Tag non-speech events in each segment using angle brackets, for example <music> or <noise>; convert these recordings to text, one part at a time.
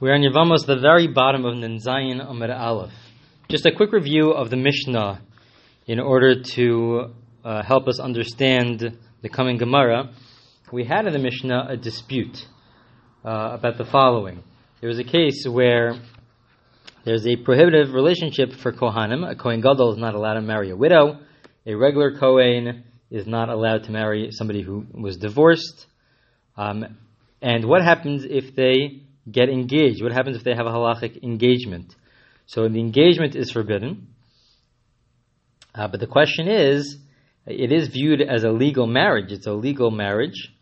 We're on Yevamos, the very bottom of Nenzayin Amud Aleph. Just a quick review of the Mishnah in order to uh, help us understand the coming Gemara. We had in the Mishnah a dispute uh, about the following. There was a case where there's a prohibitive relationship for Kohanim. A Kohen Gadol is not allowed to marry a widow. A regular Kohen is not allowed to marry somebody who was divorced. Um, and what happens if they get engaged? What happens if they have a halachic engagement? So the engagement is forbidden. Uh, but the question is, it is viewed as a legal marriage. It's a legal marriage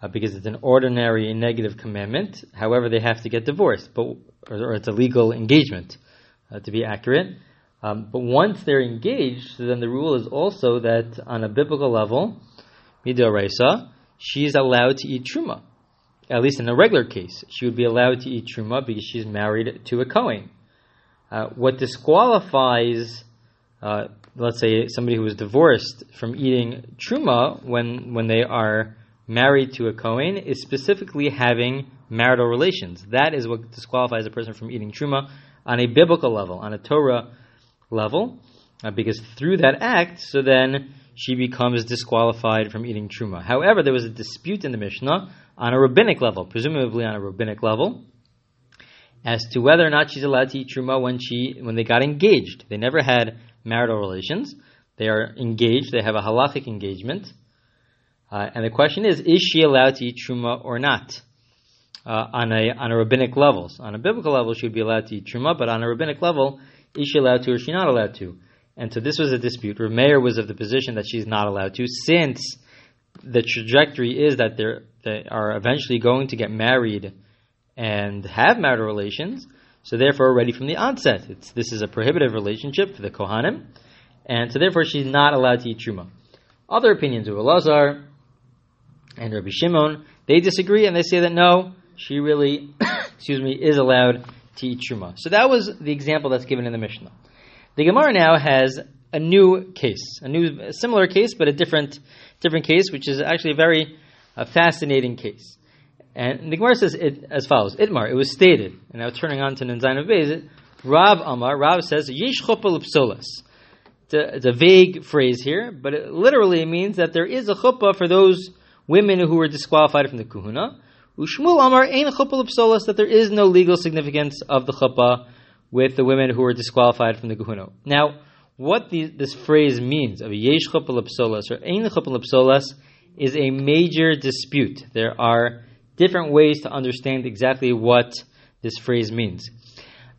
uh, because it's an ordinary negative commandment. However, they have to get divorced, but or, or it's a legal engagement, uh, to be accurate. Um, but once they're engaged, then the rule is also that on a biblical level, midoraisa, she's allowed to eat truma at least in a regular case, she would be allowed to eat truma because she's married to a Kohen. Uh, what disqualifies, uh, let's say, somebody who was divorced from eating truma when when they are married to a Kohen is specifically having marital relations. That is what disqualifies a person from eating truma on a biblical level, on a Torah level, uh, because through that act, so then she becomes disqualified from eating truma. However, there was a dispute in the Mishnah on a rabbinic level, presumably on a rabbinic level, as to whether or not she's allowed to eat truma when she when they got engaged. They never had marital relations. They are engaged. They have a halachic engagement. Uh, and the question is, is she allowed to eat truma or not? Uh, on a on a rabbinic level. So on a biblical level, she would be allowed to eat truma, but on a rabbinic level, is she allowed to or is she not allowed to? And so this was a dispute. Rav Meir was of the position that she's not allowed to, since the trajectory is that they are eventually going to get married and have marital relations. So therefore, already from the onset, this is a prohibitive relationship for the Kohanim, and so therefore she's not allowed to eat truma. Other opinions of Elazar and Rabbi Shimon, they disagree and they say that no, she really, <coughs> excuse me, is allowed to eat truma. So that was the example that's given in the Mishnah. The Gemara now has a new case, a new, a similar case, but a different, different case, which is actually a very a fascinating case. And the Gemara says it as follows: Itmar, it was stated, and now turning on to Nun Zayin of Beis, Rav Amar, Rav says, Yesh chuppah It's, a vague phrase here, but it literally means that there is a chuppah for those women who were disqualified from the kehuna. U'Shmuel Amar ein chuppah l'psolas, that there is no legal significance of the chuppah with the women who were disqualified from the kehuna. Now, what the, this phrase means of yesh chuppah l'psolas or ein chuppah l'psolas is a major dispute. There are different ways to understand exactly what this phrase means.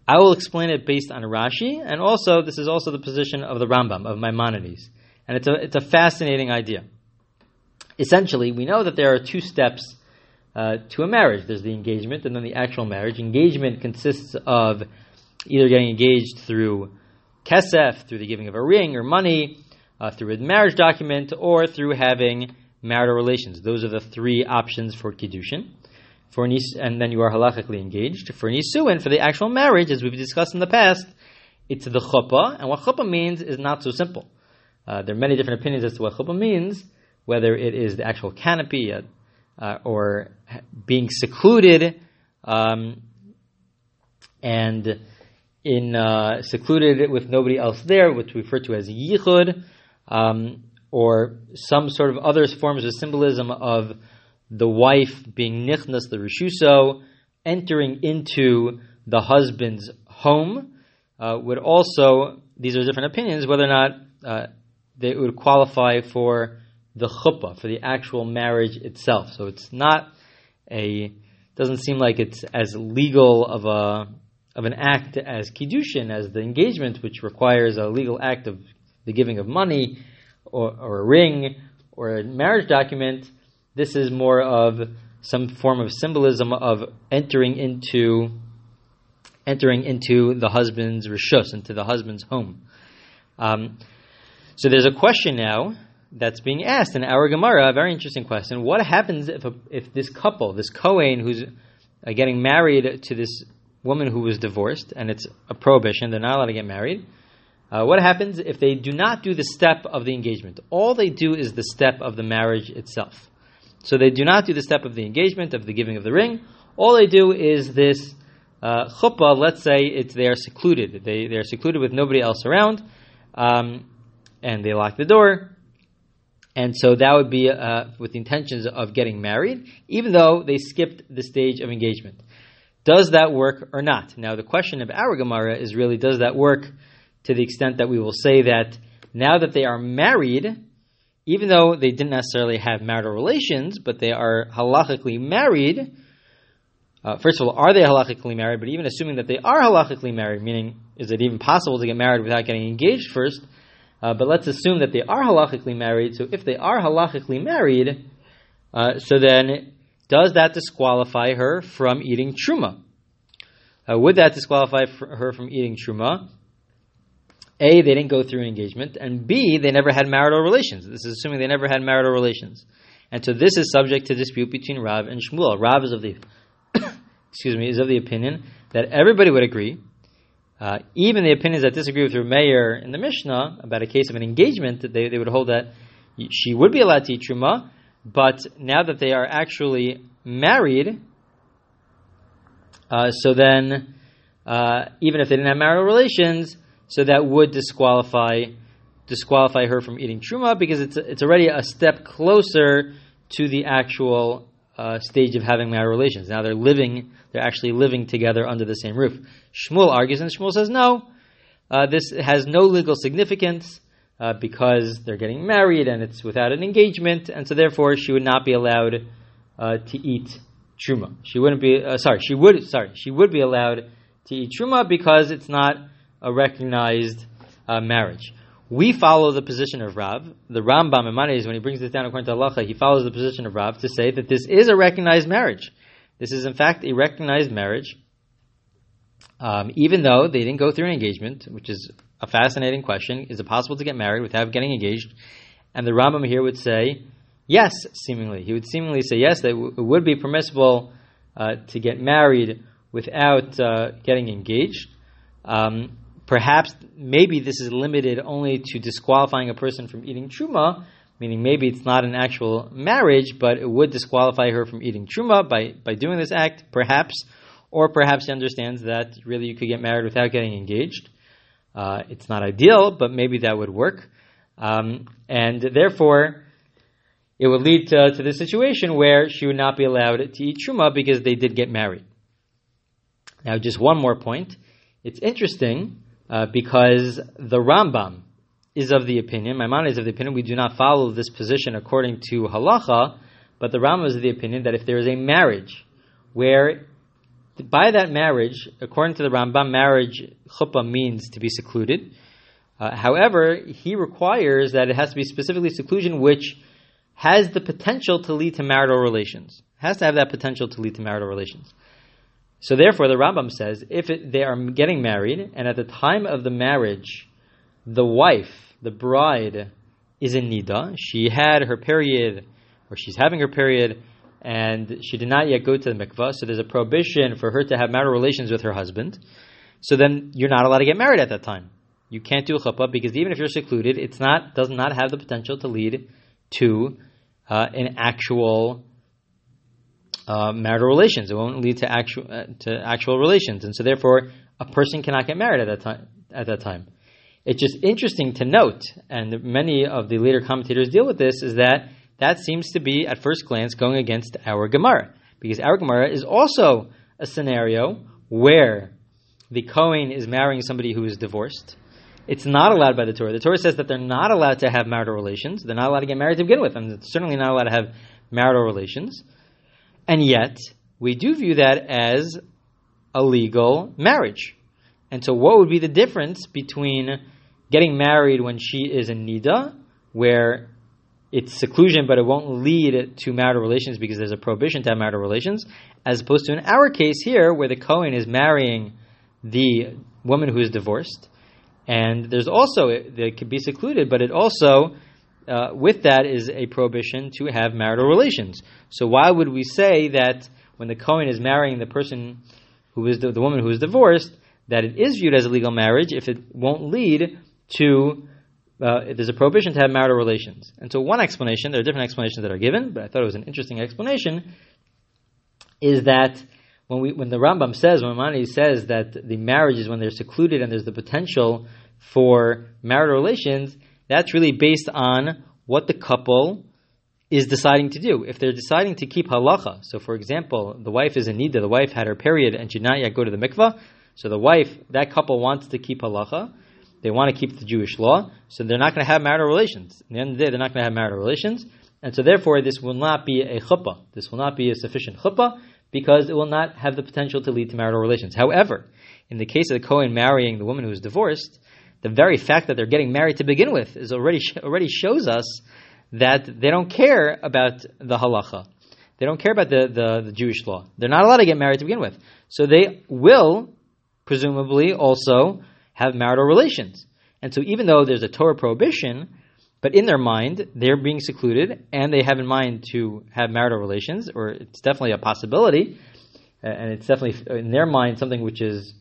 I will explain it based on Rashi, and also this is also the position of the Rambam of Maimonides, and it's a it's a fascinating idea. Essentially, we know that there are two steps uh, to a marriage. There's the engagement, and then the actual marriage. Engagement consists of either getting engaged through kesef, through the giving of a ring or money, uh, through a marriage document, or through having marital relations. Those are the three options for kiddushin. For nis- and then you are halachically engaged. For nisuin, for the actual marriage, as we've discussed in the past, it's the chuppah, and what chuppah means is not so simple. Uh, there are many different opinions as to what chuppah means, whether it is the actual canopy uh, uh, or being secluded, um, and in uh, secluded with nobody else there, which we refer to as yichud. Um, or some sort of other forms of symbolism of the wife being nichnas, the rishuso, entering into the husband's home, uh, would also, these are different opinions, whether or not uh, they would qualify for the chuppah, for the actual marriage itself. So it's not a, doesn't seem like it's as legal of a, of an act as kiddushin, as the engagement, which requires a legal act of the giving of money or, or a ring or a marriage document, this is more of some form of symbolism of entering into entering into the husband's rishus, into the husband's home. Um, so there's a question now that's being asked in our Gemara, a very interesting question. What happens if a, if this couple, this Kohen who's uh, getting married to this woman who was divorced, and it's a prohibition, they're not allowed to get married, uh, what happens if they do not do the step of the engagement? All they do is the step of the marriage itself. So they do not do the step of the engagement, of the giving of the ring. All they do is this uh, chuppah, let's say it's they are secluded. They they are secluded with nobody else around, um, and they lock the door. And so that would be uh, with the intentions of getting married, even though they skipped the stage of engagement. Does that work or not? Now, the question of our Gemara is really does that work to the extent that we will say that now that they are married, even though they didn't necessarily have marital relations, but they are halachically married, uh, first of all, are they halachically married? But even assuming that they are halachically married, meaning is it even possible to get married without getting engaged first? Uh, but let's assume that they are halachically married. So if they are halachically married, uh, so then does that disqualify her from eating truma? Uh, would that disqualify her from eating truma? A, they didn't go through an engagement, and B, they never had marital relations. This is assuming they never had marital relations. And so this is subject to dispute between Rav and Shmuel. Rav is of the <coughs> excuse me, is of the opinion that everybody would agree uh, even the opinions that disagree with Meir in the Mishnah about a case of an engagement, they, they would hold that she would be allowed to eat truma, but now that they are actually married, uh, so then uh, even if they didn't have marital relations, so that would disqualify disqualify her from eating truma because it's it's already a step closer to the actual uh, stage of having marital relations. Now they're living, they're actually living together under the same roof. Shmuel argues, and Shmuel says, no, uh, this has no legal significance uh, because they're getting married and it's without an engagement, and so therefore she would not be allowed uh, to eat truma. She wouldn't be, uh, sorry, she would, sorry, she would be allowed to eat truma because it's not a recognized uh, marriage. We follow the position of Rav. The Rambam Maimonides, when he brings this down according to halacha, he follows the position of Rav to say that this is a recognized marriage. This is in fact a recognized marriage, um, even though they didn't go through an engagement, which is a fascinating question. Is it possible to get married without getting engaged? And the Rambam here would say, yes, seemingly. He would seemingly say yes, that it would be permissible uh, to get married without uh, getting engaged. Um, perhaps maybe this is limited only to disqualifying a person from eating truma, meaning maybe it's not an actual marriage, but it would disqualify her from eating truma by, by doing this act, perhaps. Or perhaps she understands that really you could get married without getting engaged. Uh, it's not ideal, but maybe that would work. Um, and therefore, it would lead to, to the situation where she would not be allowed to eat truma because they did get married. Now, just one more point. It's interesting uh, because the Rambam is of the opinion, Maimonides is of the opinion, we do not follow this position according to halacha, but the Rambam is of the opinion that if there is a marriage where by that marriage, according to the Rambam, marriage chuppah means to be secluded. Uh, however, he requires that it has to be specifically seclusion which has the potential to lead to marital relations. Has to have that potential to lead to marital relations. So therefore, the Rambam says if it, they are getting married, and at the time of the marriage, the wife, the bride, is in nida, she had her period, or she's having her period, and she did not yet go to the mikvah, so there's a prohibition for her to have marital relations with her husband. So then you're not allowed to get married at that time. You can't do a chuppah because even if you're secluded, it's not does not have the potential to lead to uh, an actual uh, marital relations. It won't lead to actual uh, to actual relations, and so therefore a person cannot get married at that time. At that time, it's just interesting to note, and many of the later commentators deal with this, is that that seems to be at first glance going against our Gemara, because our Gemara is also a scenario where the Kohen is marrying somebody who is divorced. It's not allowed by the Torah. The Torah says that they're not allowed to have marital relations. They're not allowed to get married to begin with, and they're certainly not allowed to have marital relations. And yet, we do view that as a legal marriage. And so, what would be the difference between getting married when she is a Nida, where it's seclusion, but it won't lead to marital relations because there's a prohibition to have marital relations, as opposed to in our case here, where the Kohen is marrying the woman who is divorced, and there's also, they could be secluded, but it also uh, with that is a prohibition to have marital relations. So why would we say that when the Kohen is marrying the person who is the, the woman who is divorced, that it is viewed as a legal marriage if it won't lead to uh, there's a prohibition to have marital relations. And so one explanation, there are different explanations that are given, but I thought it was an interesting explanation, is that when we when the Rambam says when Mani says that the marriage is when they're secluded and there's the potential for marital relations, that's really based on what the couple is deciding to do. If they're deciding to keep halacha, so for example, the wife is in nida, the wife had her period and she did not yet go to the mikvah, so the wife, that couple wants to keep halacha, they want to keep the Jewish law, so they're not going to have marital relations. At the end of the day, they're not going to have marital relations, and so therefore this will not be a chuppah. This will not be a sufficient chuppah because it will not have the potential to lead to marital relations. However, in the case of the Kohen marrying the woman who is divorced, the very fact that they're getting married to begin with is already already shows us that they don't care about the halacha. They don't care about the, the, the, Jewish law. They're not allowed to get married to begin with. So they will, presumably, also have marital relations. And so even though there's a Torah prohibition, but in their mind, they're being secluded and they have in mind to have marital relations, or it's definitely a possibility, and it's definitely in their mind something which is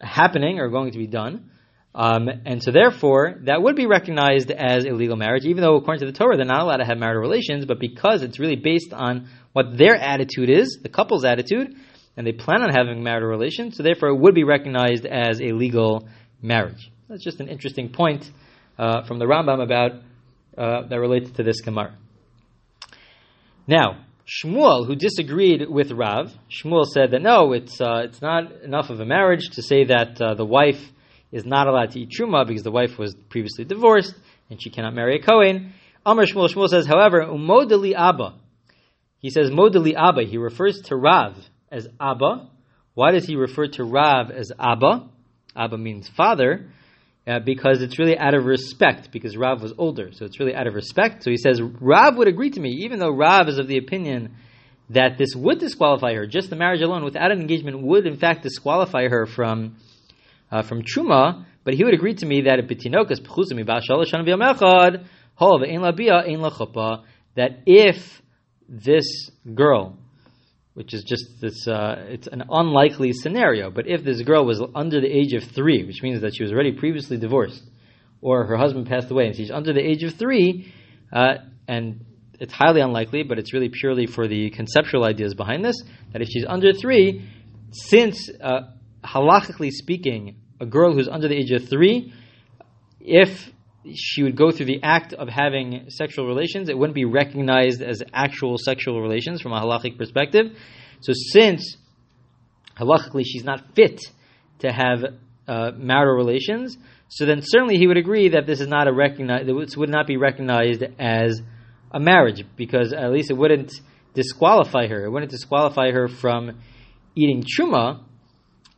happening or going to be done. Um, and so, therefore, that would be recognized as illegal marriage, even though, according to the Torah, they're not allowed to have marital relations. But because it's really based on what their attitude is, the couple's attitude, and they plan on having marital relations, so therefore, it would be recognized as a legal marriage. That's just an interesting point uh, from the Rambam about uh, that relates to this Gemara. Now, Shmuel, who disagreed with Rav, Shmuel said that no, it's uh, it's not enough of a marriage to say that uh, the wife is not allowed to eat truma because the wife was previously divorced and she cannot marry a Kohen. Amr Shmuel, Shmuel says, however, umodeli Abba. He says modeli Abba. He refers to Rav as Abba. Why does he refer to Rav as Abba? Abba means father. Uh, because it's really out of respect, because Rav was older, so it's really out of respect. So he says, Rav would agree to me, even though Rav is of the opinion that this would disqualify her, just the marriage alone without an engagement would in fact disqualify her from uh, from Truma, but he would agree to me that if betinokas that if this girl, which is just this, uh, it's an unlikely scenario, but if this girl was under the age of three, which means that she was already previously divorced, or her husband passed away and she's under the age of three, uh, and it's highly unlikely, but it's really purely for the conceptual ideas behind this, that if she's under three, since uh, halachically speaking, a girl who's under the age of three, if she would go through the act of having sexual relations, it wouldn't be recognized as actual sexual relations from a halachic perspective. So, since halachically she's not fit to have uh, marital relations, so then certainly he would agree that this is not a recognized, this would not be recognized as a marriage because at least it wouldn't disqualify her. It wouldn't disqualify her from eating truma,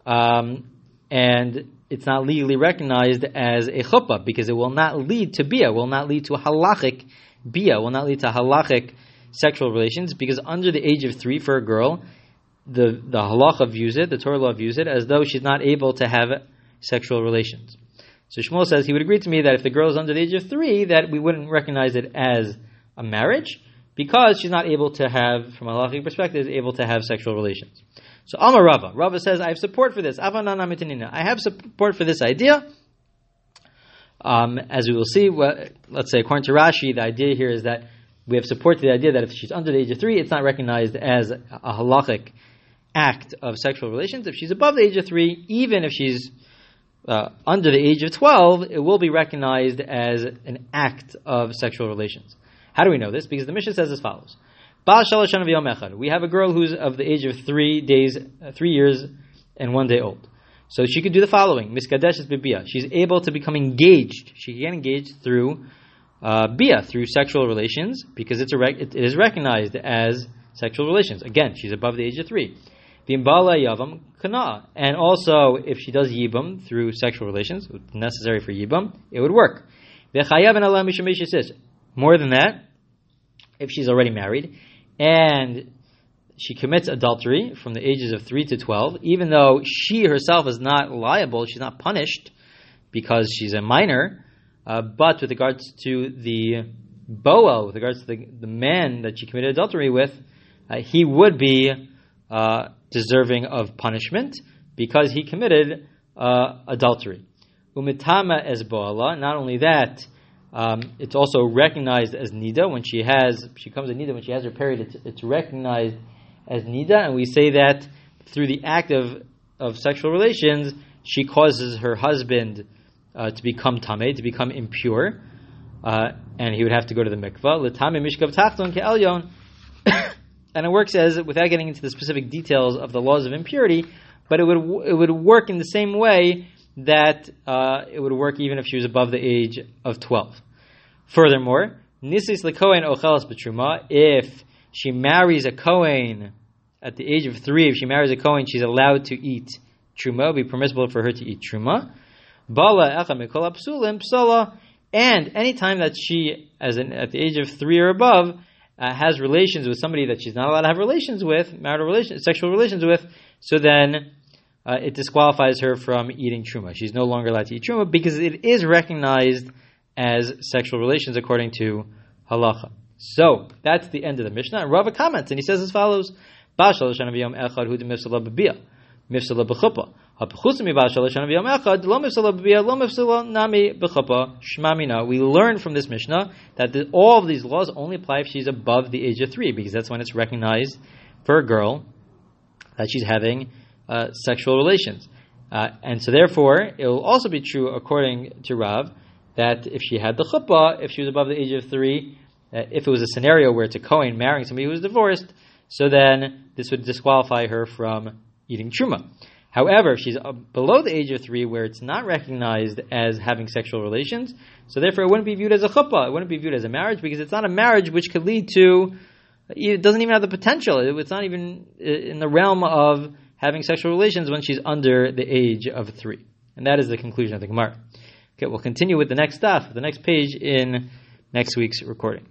um, and it's not legally recognized as a chuppah because it will not lead to bia, will not lead to halachic bia, will not lead to halachic sexual relations because under the age of three for a girl, the, the halacha views it, the Torah law views it as though she's not able to have sexual relations. So Shmuel says he would agree to me that if the girl is under the age of three, that we wouldn't recognize it as a marriage because she's not able to have, from a halachic perspective, able to have sexual relations. So Amar Rava. Rava says, I have support for this. I have support for this idea. Um, as we will see, let's say according to Rashi, the idea here is that we have support to the idea that if she's under the age of three, it's not recognized as a halachic act of sexual relations. If she's above the age of three, even if she's uh, under the age of 12, it will be recognized as an act of sexual relations. How do we know this? Because the Mishnah says as follows. We have a girl who's of the age of three days, uh, three years, and one day old. So she could do the following: Miskadesh bibia. She's able to become engaged. She can get engaged through uh, bia, through sexual relations, because it's a rec- it is recognized as sexual relations. Again, she's above the age of three. Bimbala yavam kana, and also if she does yibam through sexual relations, necessary for yibam, it would work. More than that, if she's already married, and she commits adultery from the ages of 3 to 12, even though she herself is not liable, she's not punished because she's a minor, uh, but with regards to the Boa, with regards to the, the man that she committed adultery with, uh, he would be uh, deserving of punishment because he committed uh, adultery. Umitama as Boala, not only that, um, it's also recognized as nida when she has she comes in nida when she has her period. It's, it's recognized as nida, and we say that through the act of, of sexual relations, she causes her husband uh, to become tame, to become impure, uh, and he would have to go to the mikvah. L'tame mishkav tachton ke'elyon. <coughs> And it works as, without getting into the specific details of the laws of impurity, but it would it would work in the same way that uh, it would work even if she was above the age of twelve. Furthermore, nisis lekohen ochelas betruma. If she marries a kohen at the age of three, if she marries a kohen, she's allowed to eat truma. It would be permissible for her to eat truma. Bala echa mikol psulim psala. And anytime that she, as at the age of three or above, uh, has relations with somebody that she's not allowed to have relations with, marital relations, sexual relations with, so then uh, it disqualifies her from eating truma. She's no longer allowed to eat truma because it is recognized as sexual relations according to halacha. So that's the end of the Mishnah. And Rava comments and he says as follows: Bashal shanaviyam echad hu. We learn from this Mishnah that the, all of these laws only apply if she's above the age of three, because that's when it's recognized for a girl that she's having uh, sexual relations. Uh, and so, therefore, it will also be true, according to Rav, that if she had the chuppah, if she was above the age of three, uh, if it was a scenario where it's a Kohen marrying somebody who was divorced, so then this would disqualify her from eating truma. However, if she's below the age of three, where it's not recognized as having sexual relations, so therefore it wouldn't be viewed as a chuppah. It wouldn't be viewed as a marriage because it's not a marriage which could lead to. It doesn't even have the potential. It's not even in the realm of having sexual relations when she's under the age of three. And that is the conclusion of the Gemara. Okay, we'll continue with the next stuff, the next page in next week's recording.